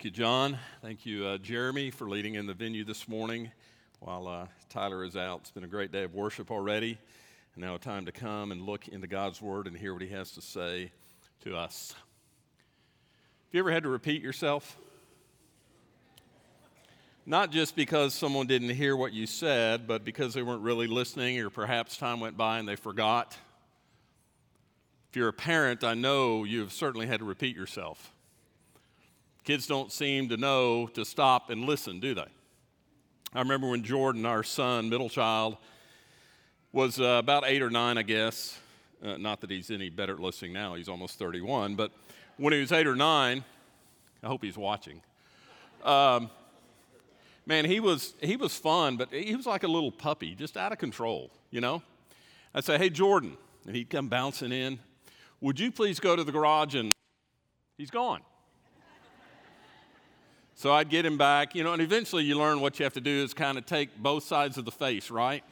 Thank you, John. Thank you, uh, Jeremy, for leading in the venue this morning while uh, Tyler is out. It's been a great day of worship already. And now, a time to come and look into God's Word and hear what He has to say to us. Have you ever had to repeat yourself? Not just because someone didn't hear what you said, but because they weren't really listening, or perhaps time went by and they forgot. If you're a parent, I know you've certainly had to repeat yourself. Kids don't seem to know to stop and listen, do they? I remember when Jordan, our son, middle child, was uh, about eight or nine, I guess. Uh, not that he's any better at listening now, he's almost 31. But when he was eight or nine, I hope he's watching. Um, man, he was, he was fun, but he was like a little puppy, just out of control, you know? I'd say, hey, Jordan, and he'd come bouncing in. Would you please go to the garage and he's gone. So I'd get him back, you know, and eventually you learn what you have to do is kind of take both sides of the face, right?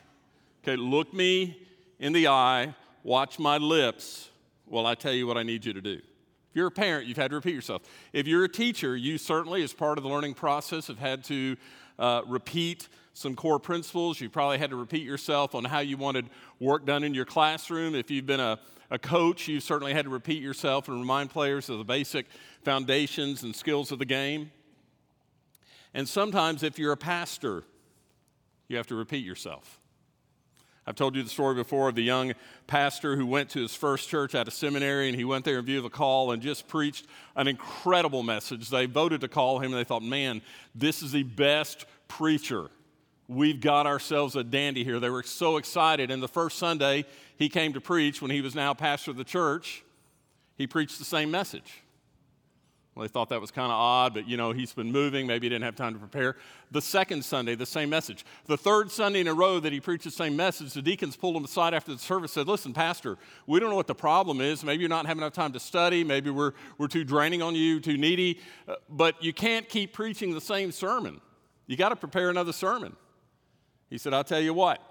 Okay, look me in the eye, watch my lips while I tell you what I need you to do. If you're a parent, you've had to repeat yourself. If you're a teacher, you certainly, as part of the learning process, have had to uh, repeat some core principles. You probably had to repeat yourself on how you wanted work done in your classroom. If you've been a, a coach, you certainly had to repeat yourself and remind players of the basic foundations and skills of the game. And sometimes, if you're a pastor, you have to repeat yourself. I've told you the story before of the young pastor who went to his first church at a seminary and he went there in view of a call and just preached an incredible message. They voted to call him and they thought, man, this is the best preacher. We've got ourselves a dandy here. They were so excited. And the first Sunday he came to preach when he was now pastor of the church, he preached the same message. Well, they thought that was kind of odd, but you know, he's been moving. Maybe he didn't have time to prepare. The second Sunday, the same message. The third Sunday in a row that he preached the same message, the deacons pulled him aside after the service said, Listen, Pastor, we don't know what the problem is. Maybe you're not having enough time to study. Maybe we're, we're too draining on you, too needy. Uh, but you can't keep preaching the same sermon. You got to prepare another sermon. He said, I'll tell you what,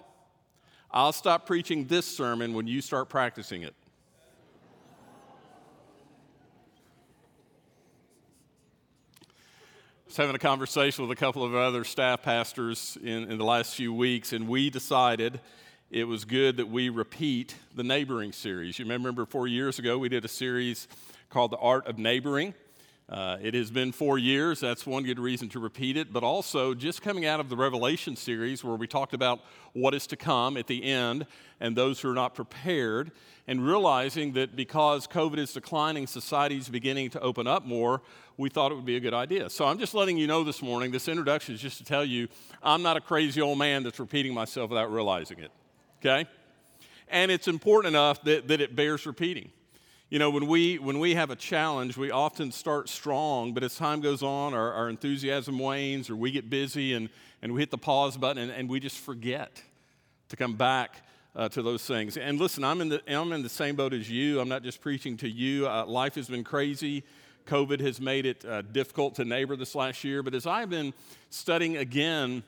I'll stop preaching this sermon when you start practicing it. Was having a conversation with a couple of other staff pastors in, in the last few weeks, and we decided it was good that we repeat the neighboring series. You remember four years ago, we did a series called The Art of Neighboring. Uh, it has been four years. That's one good reason to repeat it. But also, just coming out of the Revelation series, where we talked about what is to come at the end and those who are not prepared, and realizing that because COVID is declining, society is beginning to open up more, we thought it would be a good idea. So I'm just letting you know this morning, this introduction is just to tell you I'm not a crazy old man that's repeating myself without realizing it. Okay? And it's important enough that, that it bears repeating. You know, when we, when we have a challenge, we often start strong, but as time goes on, our, our enthusiasm wanes or we get busy and, and we hit the pause button and, and we just forget to come back uh, to those things. And listen, I'm in, the, I'm in the same boat as you. I'm not just preaching to you. Uh, life has been crazy. COVID has made it uh, difficult to neighbor this last year. But as I've been studying again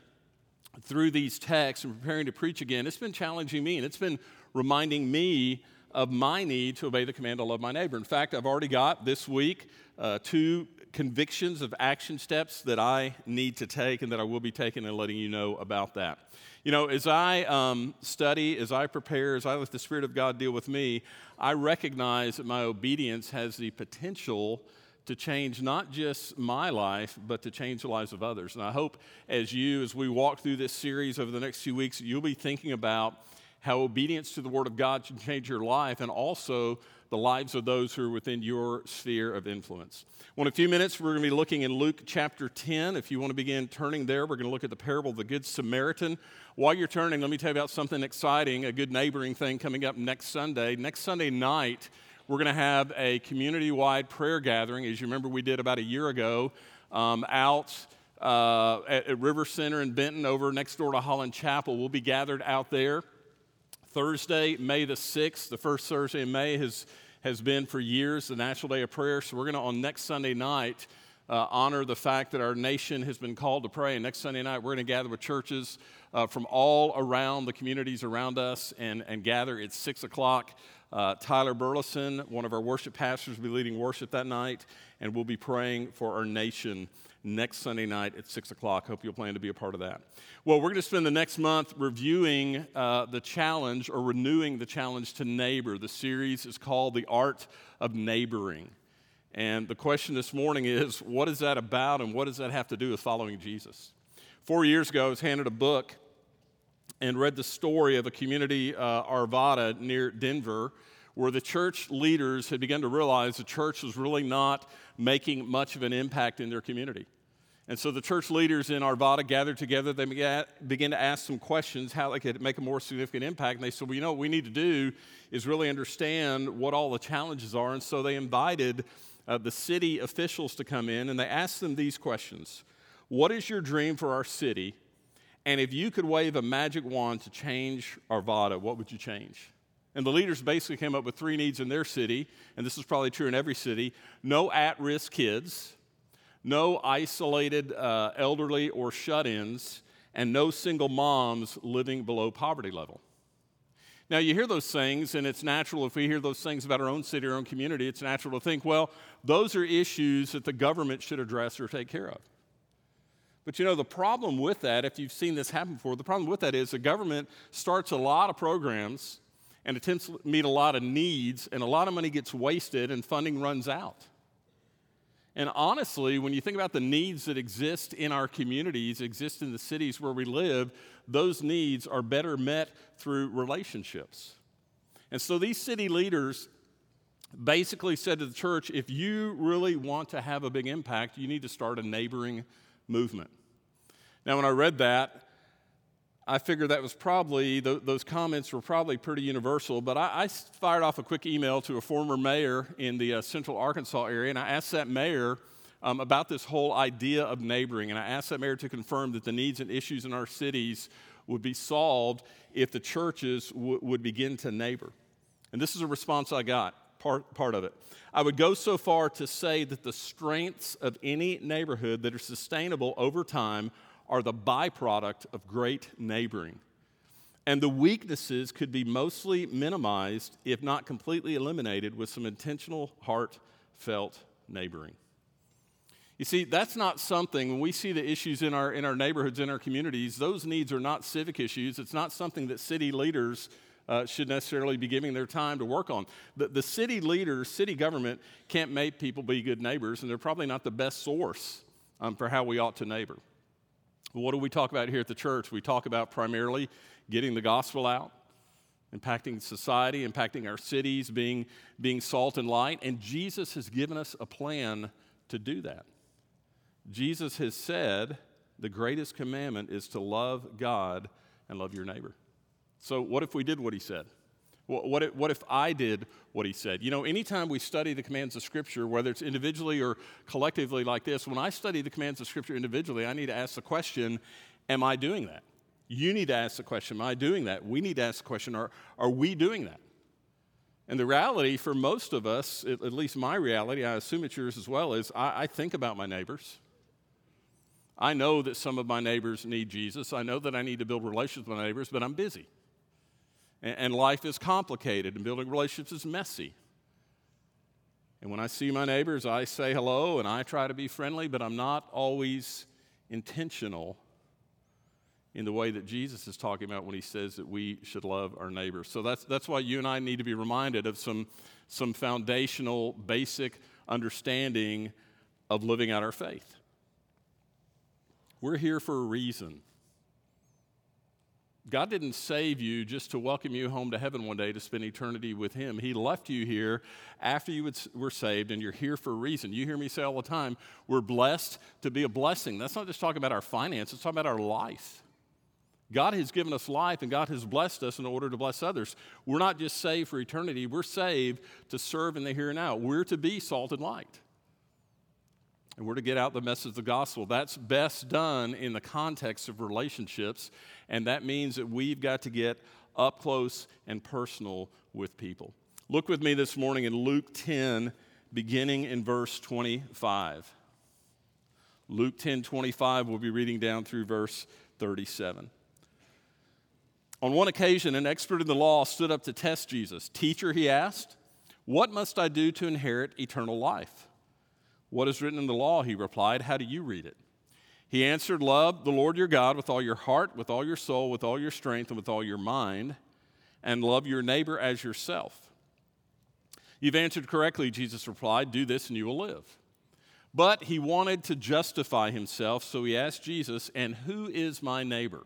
through these texts and preparing to preach again, it's been challenging me and it's been reminding me of my need to obey the command to love my neighbor. In fact, I've already got this week uh, two convictions of action steps that I need to take and that I will be taking and letting you know about that. You know, as I um, study, as I prepare, as I let the Spirit of God deal with me, I recognize that my obedience has the potential to change not just my life, but to change the lives of others. And I hope as you, as we walk through this series over the next few weeks, you'll be thinking about how obedience to the Word of God should change your life and also the lives of those who are within your sphere of influence. Well, in a few minutes, we're going to be looking in Luke chapter 10. If you want to begin turning there, we're going to look at the parable of the Good Samaritan. While you're turning, let me tell you about something exciting, a good neighboring thing coming up next Sunday. Next Sunday night, we're going to have a community wide prayer gathering, as you remember, we did about a year ago um, out. Uh, at, at River Center in Benton, over next door to Holland Chapel. We'll be gathered out there. Thursday, May the 6th, the first Thursday in May, has, has been for years the National Day of Prayer. So we're going to, on next Sunday night, uh, honor the fact that our nation has been called to pray. And next Sunday night, we're going to gather with churches uh, from all around the communities around us and, and gather. It's 6 o'clock Uh, Tyler Burleson, one of our worship pastors, will be leading worship that night, and we'll be praying for our nation next Sunday night at 6 o'clock. Hope you'll plan to be a part of that. Well, we're going to spend the next month reviewing uh, the challenge or renewing the challenge to neighbor. The series is called The Art of Neighboring. And the question this morning is what is that about and what does that have to do with following Jesus? Four years ago, I was handed a book and read the story of a community, uh, Arvada, near Denver, where the church leaders had begun to realize the church was really not making much of an impact in their community. And so the church leaders in Arvada gathered together. They began to ask some questions how they could make a more significant impact. And they said, well, you know, what we need to do is really understand what all the challenges are. And so they invited uh, the city officials to come in and they asked them these questions What is your dream for our city? And if you could wave a magic wand to change Arvada, what would you change? And the leaders basically came up with three needs in their city, and this is probably true in every city no at risk kids, no isolated uh, elderly or shut ins, and no single moms living below poverty level. Now, you hear those things, and it's natural if we hear those things about our own city, our own community, it's natural to think, well, those are issues that the government should address or take care of. But you know, the problem with that, if you've seen this happen before, the problem with that is the government starts a lot of programs and attempts to meet a lot of needs, and a lot of money gets wasted and funding runs out. And honestly, when you think about the needs that exist in our communities, exist in the cities where we live, those needs are better met through relationships. And so these city leaders basically said to the church if you really want to have a big impact, you need to start a neighboring movement. Now, when I read that, I figured that was probably, th- those comments were probably pretty universal, but I, I, fired off a quick email to a former mayor in the uh, central Arkansas area, and I asked that mayor um, about this whole idea of neighboring. And I asked that mayor to confirm that the needs and issues in our cities would be solved if the churches w- would begin to neighbor. And this is a response I got, part, part of it. I would go so far to say that the strengths of any neighborhood that are sustainable over time are the byproduct of great neighboring. And the weaknesses could be mostly minimized, if not completely eliminated, with some intentional, heartfelt neighboring. You see, that's not something, when we see the issues in our, in our neighborhoods, in our communities, those needs are not civic issues. It's not something that city leaders uh, should necessarily be giving their time to work on. The, the city leaders, city government, can't make people be good neighbors, and they're probably not the best source um, for how we ought to neighbor. What do we talk about here at the church? We talk about primarily getting the gospel out, impacting society, impacting our cities, being, being salt and light. And Jesus has given us a plan to do that. Jesus has said the greatest commandment is to love God and love your neighbor. So, what if we did what he said? What if, what if I did what he said? You know, anytime we study the commands of Scripture, whether it's individually or collectively like this, when I study the commands of Scripture individually, I need to ask the question Am I doing that? You need to ask the question Am I doing that? We need to ask the question Are, are we doing that? And the reality for most of us, at, least my reality, I assume it's yours as well, is I, I think about my neighbors. I know that some of my neighbors need Jesus. I know that I need to build relationships with my neighbors, but I'm busy. And life is complicated, and building relationships is messy. And when I see my neighbors, I say hello and I try to be friendly, but I'm not always intentional in the way that Jesus is talking about when he says that we should love our neighbors. So that's, that's why you and I need to be reminded of some, some foundational, basic understanding of living out our faith. We're here for a reason. God didn't save you just to welcome you home to heaven one day to spend eternity with Him. He left you here after you were saved, and you're here for a reason. You hear me say all the time, we're blessed to be a blessing. That's not just talking about our finances, it's talking about our life. God has given us life, and God has blessed us in order to bless others. We're not just saved for eternity, we're saved to serve in the here and now. We're to be salt and light and we're to get out the message of the gospel. That's best done in the context of relationships, and that means that we've got to get up close and personal with people. Look with me this morning in Luke 10, beginning in verse 25. Luke 10 25, we'll be reading down through verse 37. On one occasion, an expert in the law stood up to test Jesus. Teacher, he asked, what must I do to inherit eternal life? What is written in the law? He replied. How do you read it? He answered, Love the Lord your God with all your heart, with all your soul, with all your strength, and with all your mind, and love your neighbor as yourself. You've answered correctly, Jesus replied. Do this and you will live. But he wanted to justify himself, so he asked Jesus, And who is my neighbor?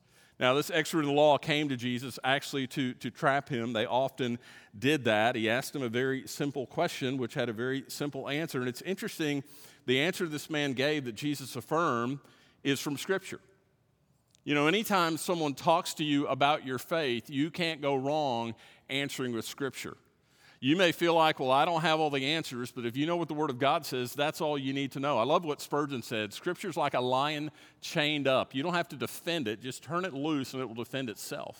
Now, this expert in the law came to Jesus actually to, to trap him. They often did that. He asked him a very simple question, which had a very simple answer. And it's interesting, the answer this man gave that Jesus affirmed is from Scripture. You know, anytime someone talks to you about your faith, you can't go wrong answering with Scripture. You may feel like, well, I don't have all the answers, but if you know what the Word of God says, that's all you need to know. I love what Spurgeon said Scripture's like a lion chained up. You don't have to defend it, just turn it loose and it will defend itself.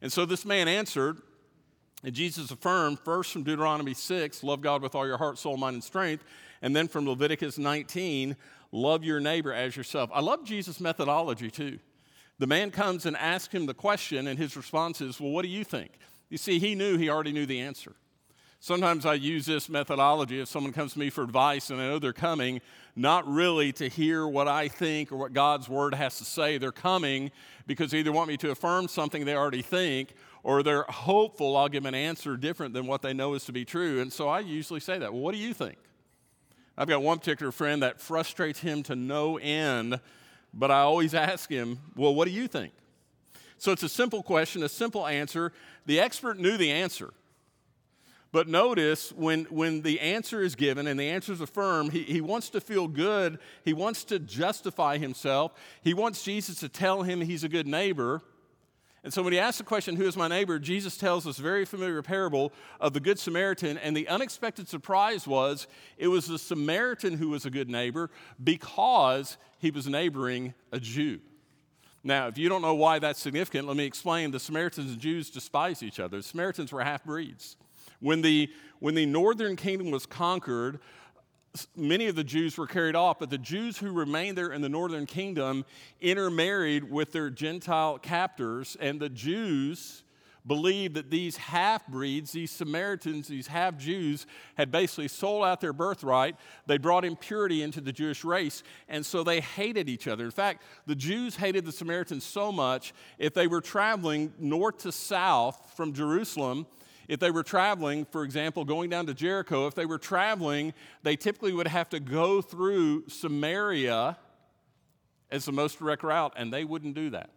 And so this man answered, and Jesus affirmed first from Deuteronomy 6, love God with all your heart, soul, mind, and strength, and then from Leviticus 19, love your neighbor as yourself. I love Jesus' methodology too. The man comes and asks him the question, and his response is, Well, what do you think? You see, he knew he already knew the answer. Sometimes I use this methodology if someone comes to me for advice and I know they're coming not really to hear what I think or what God's word has to say. They're coming because they either want me to affirm something they already think or they're hopeful I'll give them an answer different than what they know is to be true. And so I usually say that. Well, what do you think? I've got one particular friend that frustrates him to no end, but I always ask him, Well, what do you think? So it's a simple question, a simple answer. The expert knew the answer. But notice when, when the answer is given and the answer is affirmed, he, he wants to feel good. He wants to justify himself. He wants Jesus to tell him he's a good neighbor. And so when he asks the question, Who is my neighbor? Jesus tells this very familiar parable of the Good Samaritan. And the unexpected surprise was it was the Samaritan who was a good neighbor because he was neighboring a Jew. Now, if you don't know why that's significant, let me explain. The Samaritans and Jews despise each other. The Samaritans were half breeds. When the, when the northern kingdom was conquered, many of the Jews were carried off, but the Jews who remained there in the northern kingdom intermarried with their Gentile captors, and the Jews believed that these half breeds, these Samaritans, these half Jews, had basically sold out their birthright. They brought impurity into the Jewish race, and so they hated each other. In fact, the Jews hated the Samaritans so much, if they were traveling north to south from Jerusalem, if they were traveling, for example, going down to Jericho, if they were traveling, they typically would have to go through Samaria as the most direct route, and they wouldn't do that.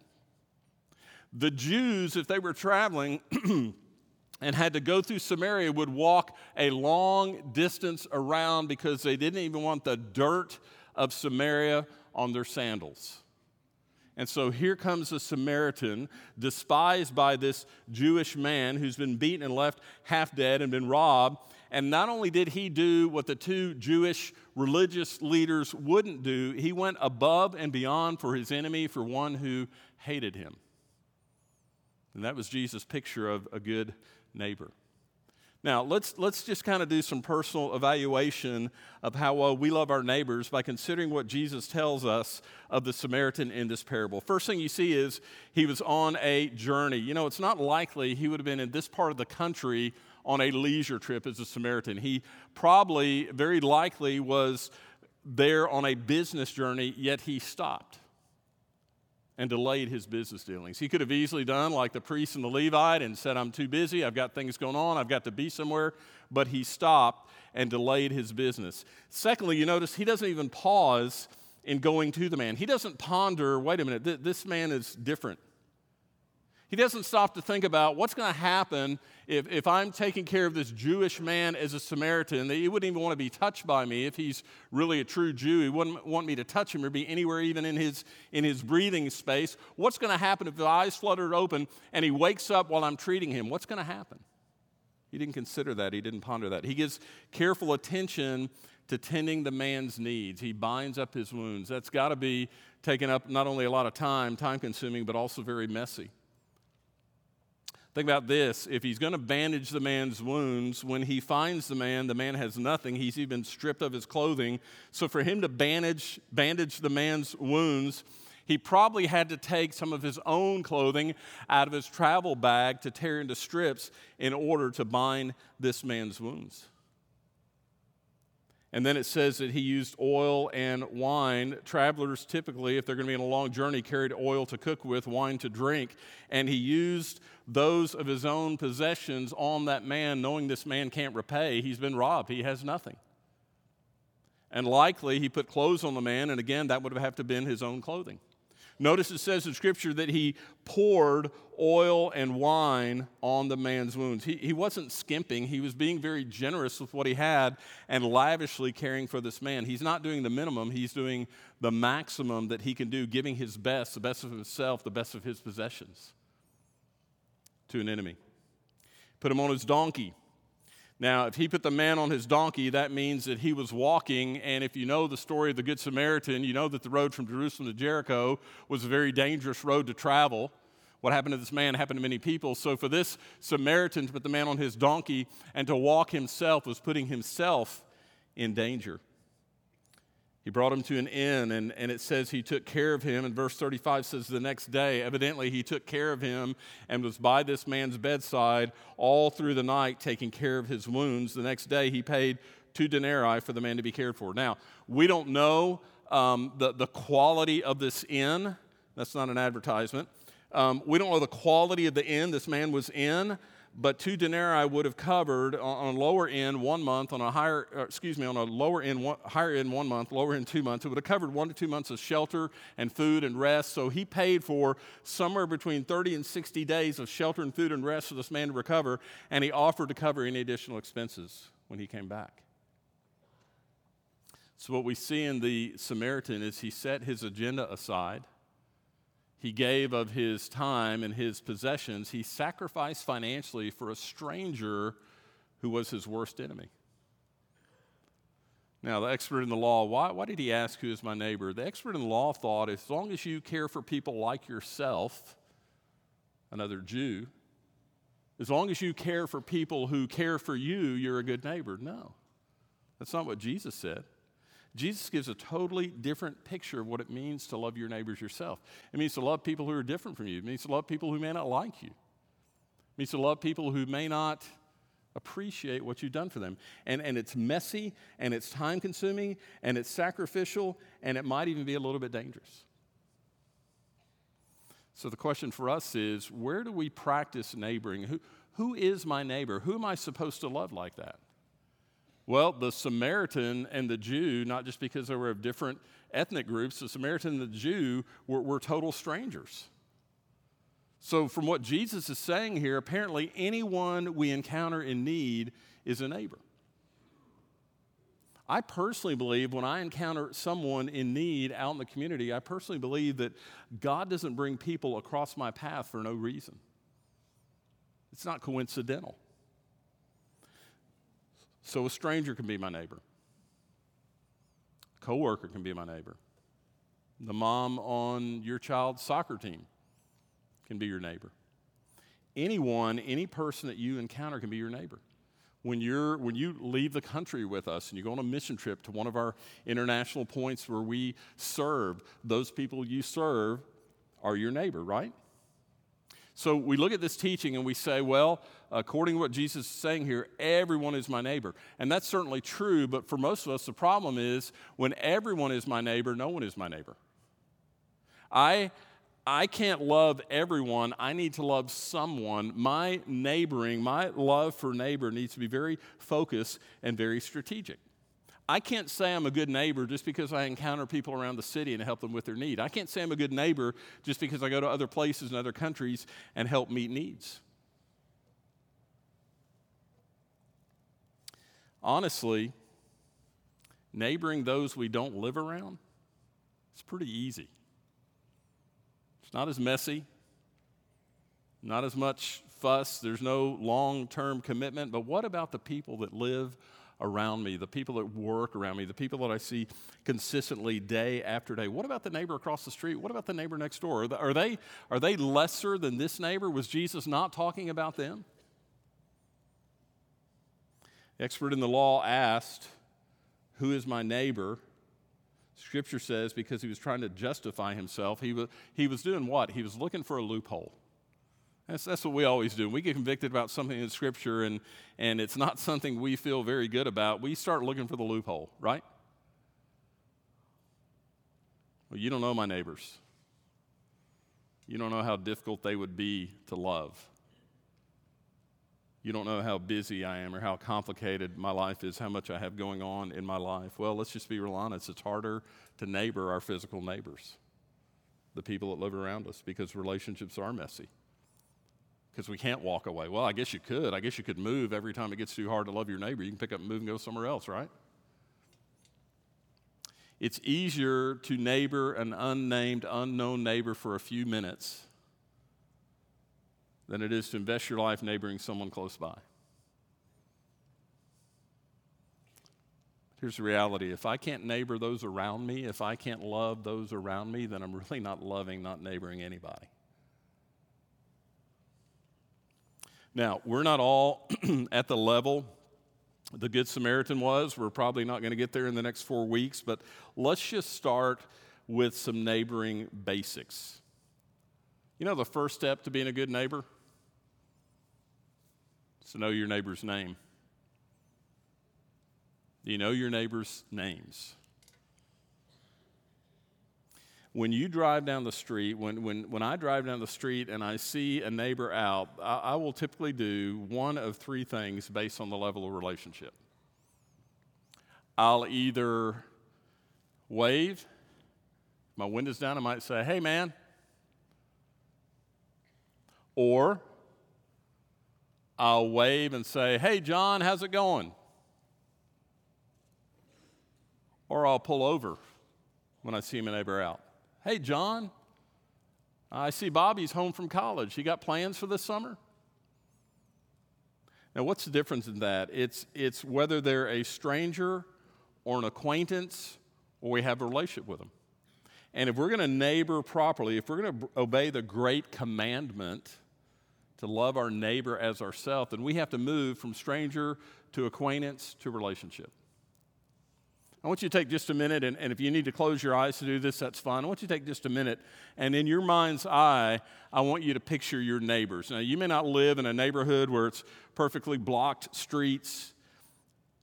The Jews, if they were traveling and had to go through Samaria, would walk a long distance around because they didn't even want the dirt of Samaria on their sandals. And so here comes a Samaritan, despised by this Jewish man who's been beaten and left half dead and been robbed. And not only did he do what the two Jewish religious leaders wouldn't do, he went above and beyond for his enemy, for one who hated him. And that was Jesus' picture of a good neighbor. Now, let's, let's just kind of do some personal evaluation of how well we love our neighbors by considering what Jesus tells us of the Samaritan in this parable. First thing you see is he was on a journey. You know, it's not likely he would have been in this part of the country on a leisure trip as a Samaritan. He probably, very likely, was there on a business journey, yet he stopped and delayed his business dealings. He could have easily done like the priest and the Levite and said, I'm too busy, I've got things going on, I've got to be somewhere, but he stopped and delayed his business. Secondly, you notice he doesn't even pause in going to the man. He doesn't ponder, wait a minute, th- this man is different. He doesn't stop to think about what's going to happen if, if I'm taking care of this Jewish man as a Samaritan. that He wouldn't even want to be touched by me if he's really a true Jew. He wouldn't want me to touch him or be anywhere even in his, in his breathing space. What's going to happen if the eyes fluttered open and he wakes up while I'm treating him? What's going to happen? He didn't consider that. He didn't ponder that. He gives careful attention to tending the man's needs. He binds up his wounds. That's got to be taking up not only a lot of time, time consuming, but also very messy. Think about this. If he's going to bandage the man's wounds, when he finds the man, the man has nothing. He's even stripped of his clothing. So for him to bandage, bandage the man's wounds, he probably had to take some of his own clothing out of his travel bag to tear into strips in order to bind this man's wounds. And then it says that he used oil and wine. Travelers typically, if they're going to be on a long journey, carried oil to cook with, wine to drink. And he used those of his own possessions on that man, knowing this man can't repay. He's been robbed, he has nothing. And likely he put clothes on the man, and again, that would have to have been his own clothing. Notice it says in Scripture that he poured oil and wine on the man's wounds. He, he wasn't skimping, he was being very generous with what he had and lavishly caring for this man. He's not doing the minimum, he's doing the maximum that he can do, giving his best, the best of himself, the best of his possessions to an enemy. Put him on his donkey. Now, if he put the man on his donkey, that means that he was walking. And if you know the story of the Good Samaritan, you know that the road from Jerusalem to Jericho was a very dangerous road to travel. What happened to this man happened to many people. So, for this Samaritan to put the man on his donkey and to walk himself was putting himself in danger. He brought him to an inn, and, and it says he took care of him. And verse 35 says the next day, evidently, he took care of him and was by this man's bedside all through the night, taking care of his wounds. The next day, he paid two denarii for the man to be cared for. Now, we don't know um, the, the quality of this inn. That's not an advertisement. Um, we don't know the quality of the inn this man was in but two denarii would have covered on, a lower end one month, on a higher, uh, excuse me, on a lower end, one, higher end one month, lower end two months. It would have covered one to two months of shelter and food and rest. So he paid for somewhere between 30 and 60 days of shelter and food and rest for this man to recover, and he offered to cover any additional expenses when he came back. So, what we see in the Samaritan is he set his agenda aside he gave of his time and his possessions. He sacrificed financially for a stranger who was his worst enemy. Now, the expert in the law, why, why did he ask who is my neighbor? The expert in the law thought as long as you care for people like yourself, another Jew, as long as you care for people who care for you, you're a good neighbor. No, that's not what Jesus said. Jesus gives a totally different picture of what it means to love your neighbors yourself. It means to love people who are different from you. It means to love people who may not like you. It means to love people who may not appreciate what you've done for them. And, and it's messy, and it's time consuming, and it's sacrificial, and it might even be a little bit dangerous. So the question for us is where do we practice neighboring? Who, who is my neighbor? Who am I supposed to love like that? Well, the Samaritan and the Jew, not just because they were of different ethnic groups, the Samaritan and the Jew were, were total strangers. So, from what Jesus is saying here, apparently anyone we encounter in need is a neighbor. I personally believe when I encounter someone in need out in the community, I personally believe that God doesn't bring people across my path for no reason. It's not coincidental. So a stranger can be my neighbor. A coworker can be my neighbor. The mom on your child's soccer team can be your neighbor. Anyone, any person that you encounter can be your neighbor. When, you're, when you leave the country with us and you go on a mission trip to one of our international points where we serve, those people you serve are your neighbor, right? So we look at this teaching and we say, well, according to what Jesus is saying here, everyone is my neighbor. And that's certainly true, but for most of us, the problem is when everyone is my neighbor, no one is my neighbor. I, I can't love everyone. I need to love someone. My neighboring, my love for neighbor needs to be very focused and very strategic. I can't say I'm a good neighbor just because I encounter people around the city and help them with their need. I can't say I'm a good neighbor just because I go to other places and other countries and help meet needs. Honestly, neighboring those we don't live around, it's pretty easy. It's not as messy, not as much fuss, there's no long term commitment. But what about the people that live around me, the people that work around me, the people that I see consistently day after day? What about the neighbor across the street? What about the neighbor next door? Are they, are they lesser than this neighbor? Was Jesus not talking about them? The expert in the law asked, Who is my neighbor? Scripture says because he was trying to justify himself, he was, he was doing what? He was looking for a loophole. That's, that's what we always do. we get convicted about something in Scripture and, and it's not something we feel very good about, we start looking for the loophole, right? Well, you don't know my neighbors. You don't know how difficult they would be to love. You don't know how busy I am or how complicated my life is, how much I have going on in my life. Well, let's just be real honest. It's harder to neighbor our physical neighbors, the people that live around us, because relationships are messy. Because we can't walk away. Well, I guess you could. I guess you could move every time it gets too hard to love your neighbor. You can pick up and move and go somewhere else, right? It's easier to neighbor an unnamed, unknown neighbor for a few minutes than it is to invest your life neighboring someone close by. Here's the reality if I can't neighbor those around me, if I can't love those around me, then I'm really not loving, not neighboring anybody. Now, we're not all at the level the Good Samaritan was. We're probably not going to get there in the next four weeks, but let's just start with some neighboring basics. You know, the first step to being a good neighbor? Is to know your neighbor's name. Do you know your neighbor's names? When you drive down the street, when, when, when I drive down the street and I see a neighbor out, I, I will typically do one of three things based on the level of relationship. I'll either wave, my window's down, I might say, hey man. Or I'll wave and say, Hey, John, how's it going? Or I'll pull over when I see my neighbor out. Hey, John, I see Bobby's home from college. You got plans for this summer? Now, what's the difference in that? It's, it's whether they're a stranger or an acquaintance or we have a relationship with them. And if we're going to neighbor properly, if we're going to obey the great commandment, to love our neighbor as ourselves, then we have to move from stranger to acquaintance to relationship. I want you to take just a minute, and, and, if you need to close your eyes to do this, that's fine. I want you to take just a minute, and in your mind's eye, I want you to picture your neighbors. Now, you may not live in a neighborhood where it's perfectly blocked streets.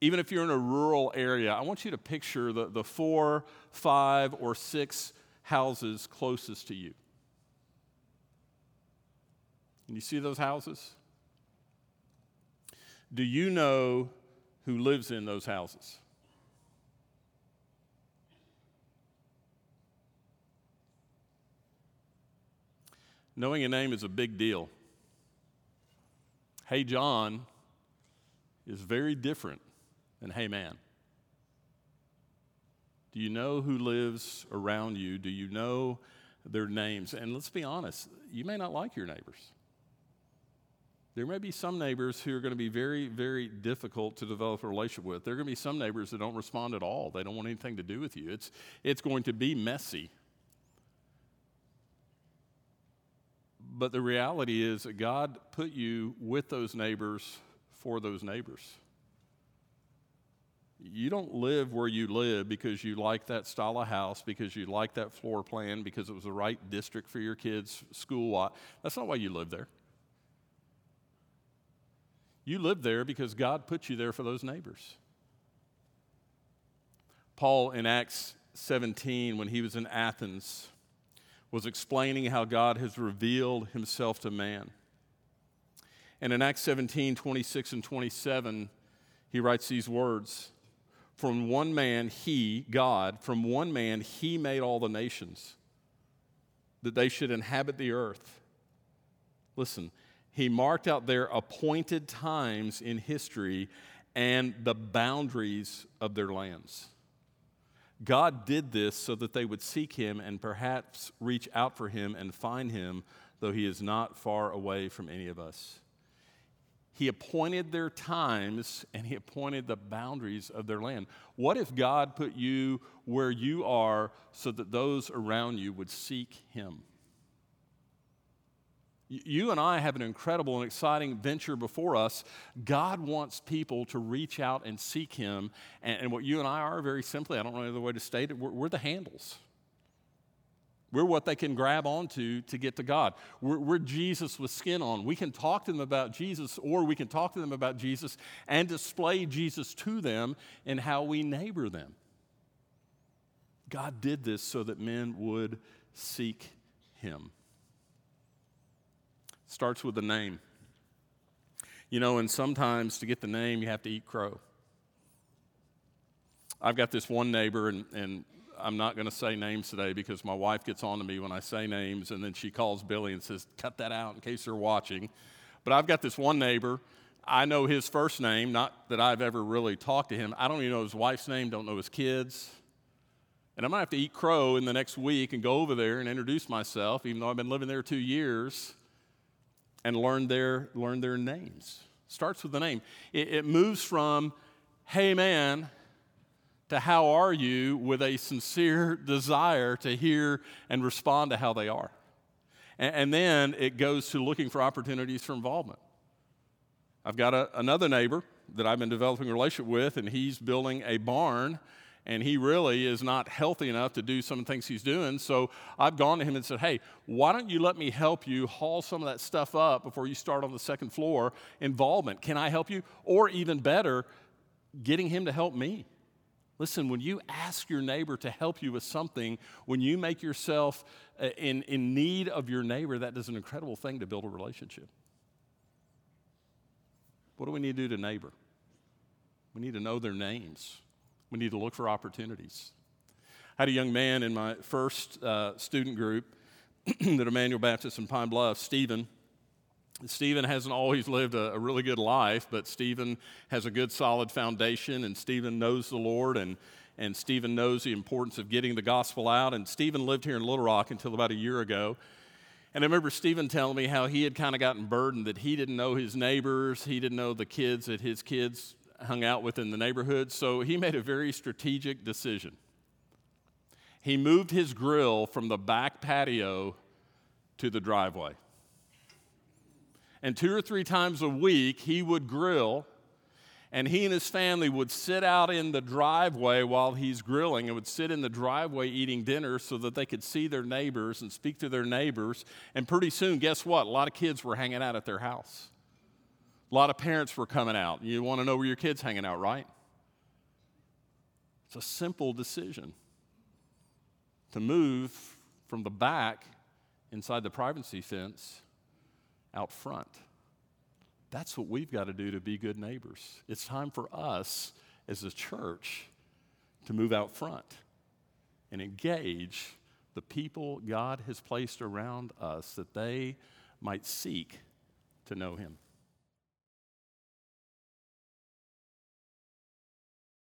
Even if you're in a rural area, I want you to picture the, the four, five, or six houses closest to you. And you see those houses? Do you know who lives in those houses? Knowing a name is a big deal. Hey, John is very different than Hey, man. Do you know who lives around you? Do you know their names? And let's be honest, you may not like your neighbors. There may be some neighbors who are going to be very, very difficult to develop a relationship with. There are going to be some neighbors that don't respond at all. They don't want anything to do with you. It's, it's going to be messy. But the reality is that God put you with those neighbors for those neighbors. You don't live where you live because you like that style of house, because you like that floor plan, because it was the right district for your kids' school. That's not why you live there. You live there because God put you there for those neighbors. Paul in Acts 17, when he was in Athens, was explaining how God has revealed himself to man. And in Acts 17 26 and 27, he writes these words From one man, he, God, from one man, he made all the nations, that they should inhabit the earth. Listen, he marked out their appointed times in history and the boundaries of their lands. God did this so that they would seek him and perhaps reach out for him and find him, though he is not far away from any of us. He appointed their times and he appointed the boundaries of their land. What if God put you where you are so that those around you would seek him? You and I have an incredible and exciting venture before us. God wants people to reach out and seek Him. And, and what you and I are, very simply, I don't know any other way to state it, we're, we're the handles. We're what they can grab onto to get to God. We're, we're, Jesus with skin on. We can talk to them about Jesus, or we can talk to them about Jesus and display Jesus to them in how we neighbor them. God did this so that men would seek Him starts with a name. You know, and sometimes to get the name, you have to eat crow. I've got this one neighbor, and, and I'm not going to say names today because my wife gets on to me when I say names, and then she calls Billy and says, Cut that out in case they're watching. But I've got this one neighbor. I know his first name, not that I've ever really talked to him. I don't even know his wife's name, don't know his kids. And I'm going to have to eat crow in the next week and go over there and introduce myself, even though I've been living there two years and learn their, learn their names. Starts with the name. It, it moves from, hey man, to how are you with a sincere desire to hear and respond to how they are. And, and then it goes to looking for opportunities for involvement. I've got a, another neighbor that I've been developing a relationship with, and he's building a barn and he really is not healthy enough to do some of the things he's doing. So I've gone to him and said, Hey, why don't you let me help you haul some of that stuff up before you start on the second floor? Involvement. Can I help you? Or even better, getting him to help me. Listen, when you ask your neighbor to help you with something, when you make yourself uh, in, in need of your neighbor, that is an incredible thing to build a relationship. What do we need to do to neighbor? We need to know their names. We need to look for opportunities. I had a young man in my first uh, student group at Emmanuel Baptist in Pine Bluff, Stephen. Stephen hasn't always lived a, a, really good life, but Stephen has a good, solid foundation, and Stephen knows the Lord, and, and Stephen knows the importance of getting the gospel out. And Stephen lived here in Little Rock until about a year ago. And I remember Stephen telling me how he had kind of gotten burdened that he didn't know his neighbors, he didn't know the kids that his kids hung out with in the neighborhood, so he made a very strategic decision. He moved his grill from the back patio to the driveway. And two or three times a week, he would grill, and he and his family would sit out in the driveway while he's grilling and would sit in the driveway eating dinner so that they could see their neighbors and speak to their neighbors. And pretty soon, guess what? A lot of kids were hanging out at their house. A lot of parents were coming out. You want to know where your kid's hanging out, right? It's a simple decision to move from the back inside the privacy fence out front. That's what we've got to do to be good neighbors. It's time for us as a church to move out front and engage the people God has placed around us that they might seek to know Him.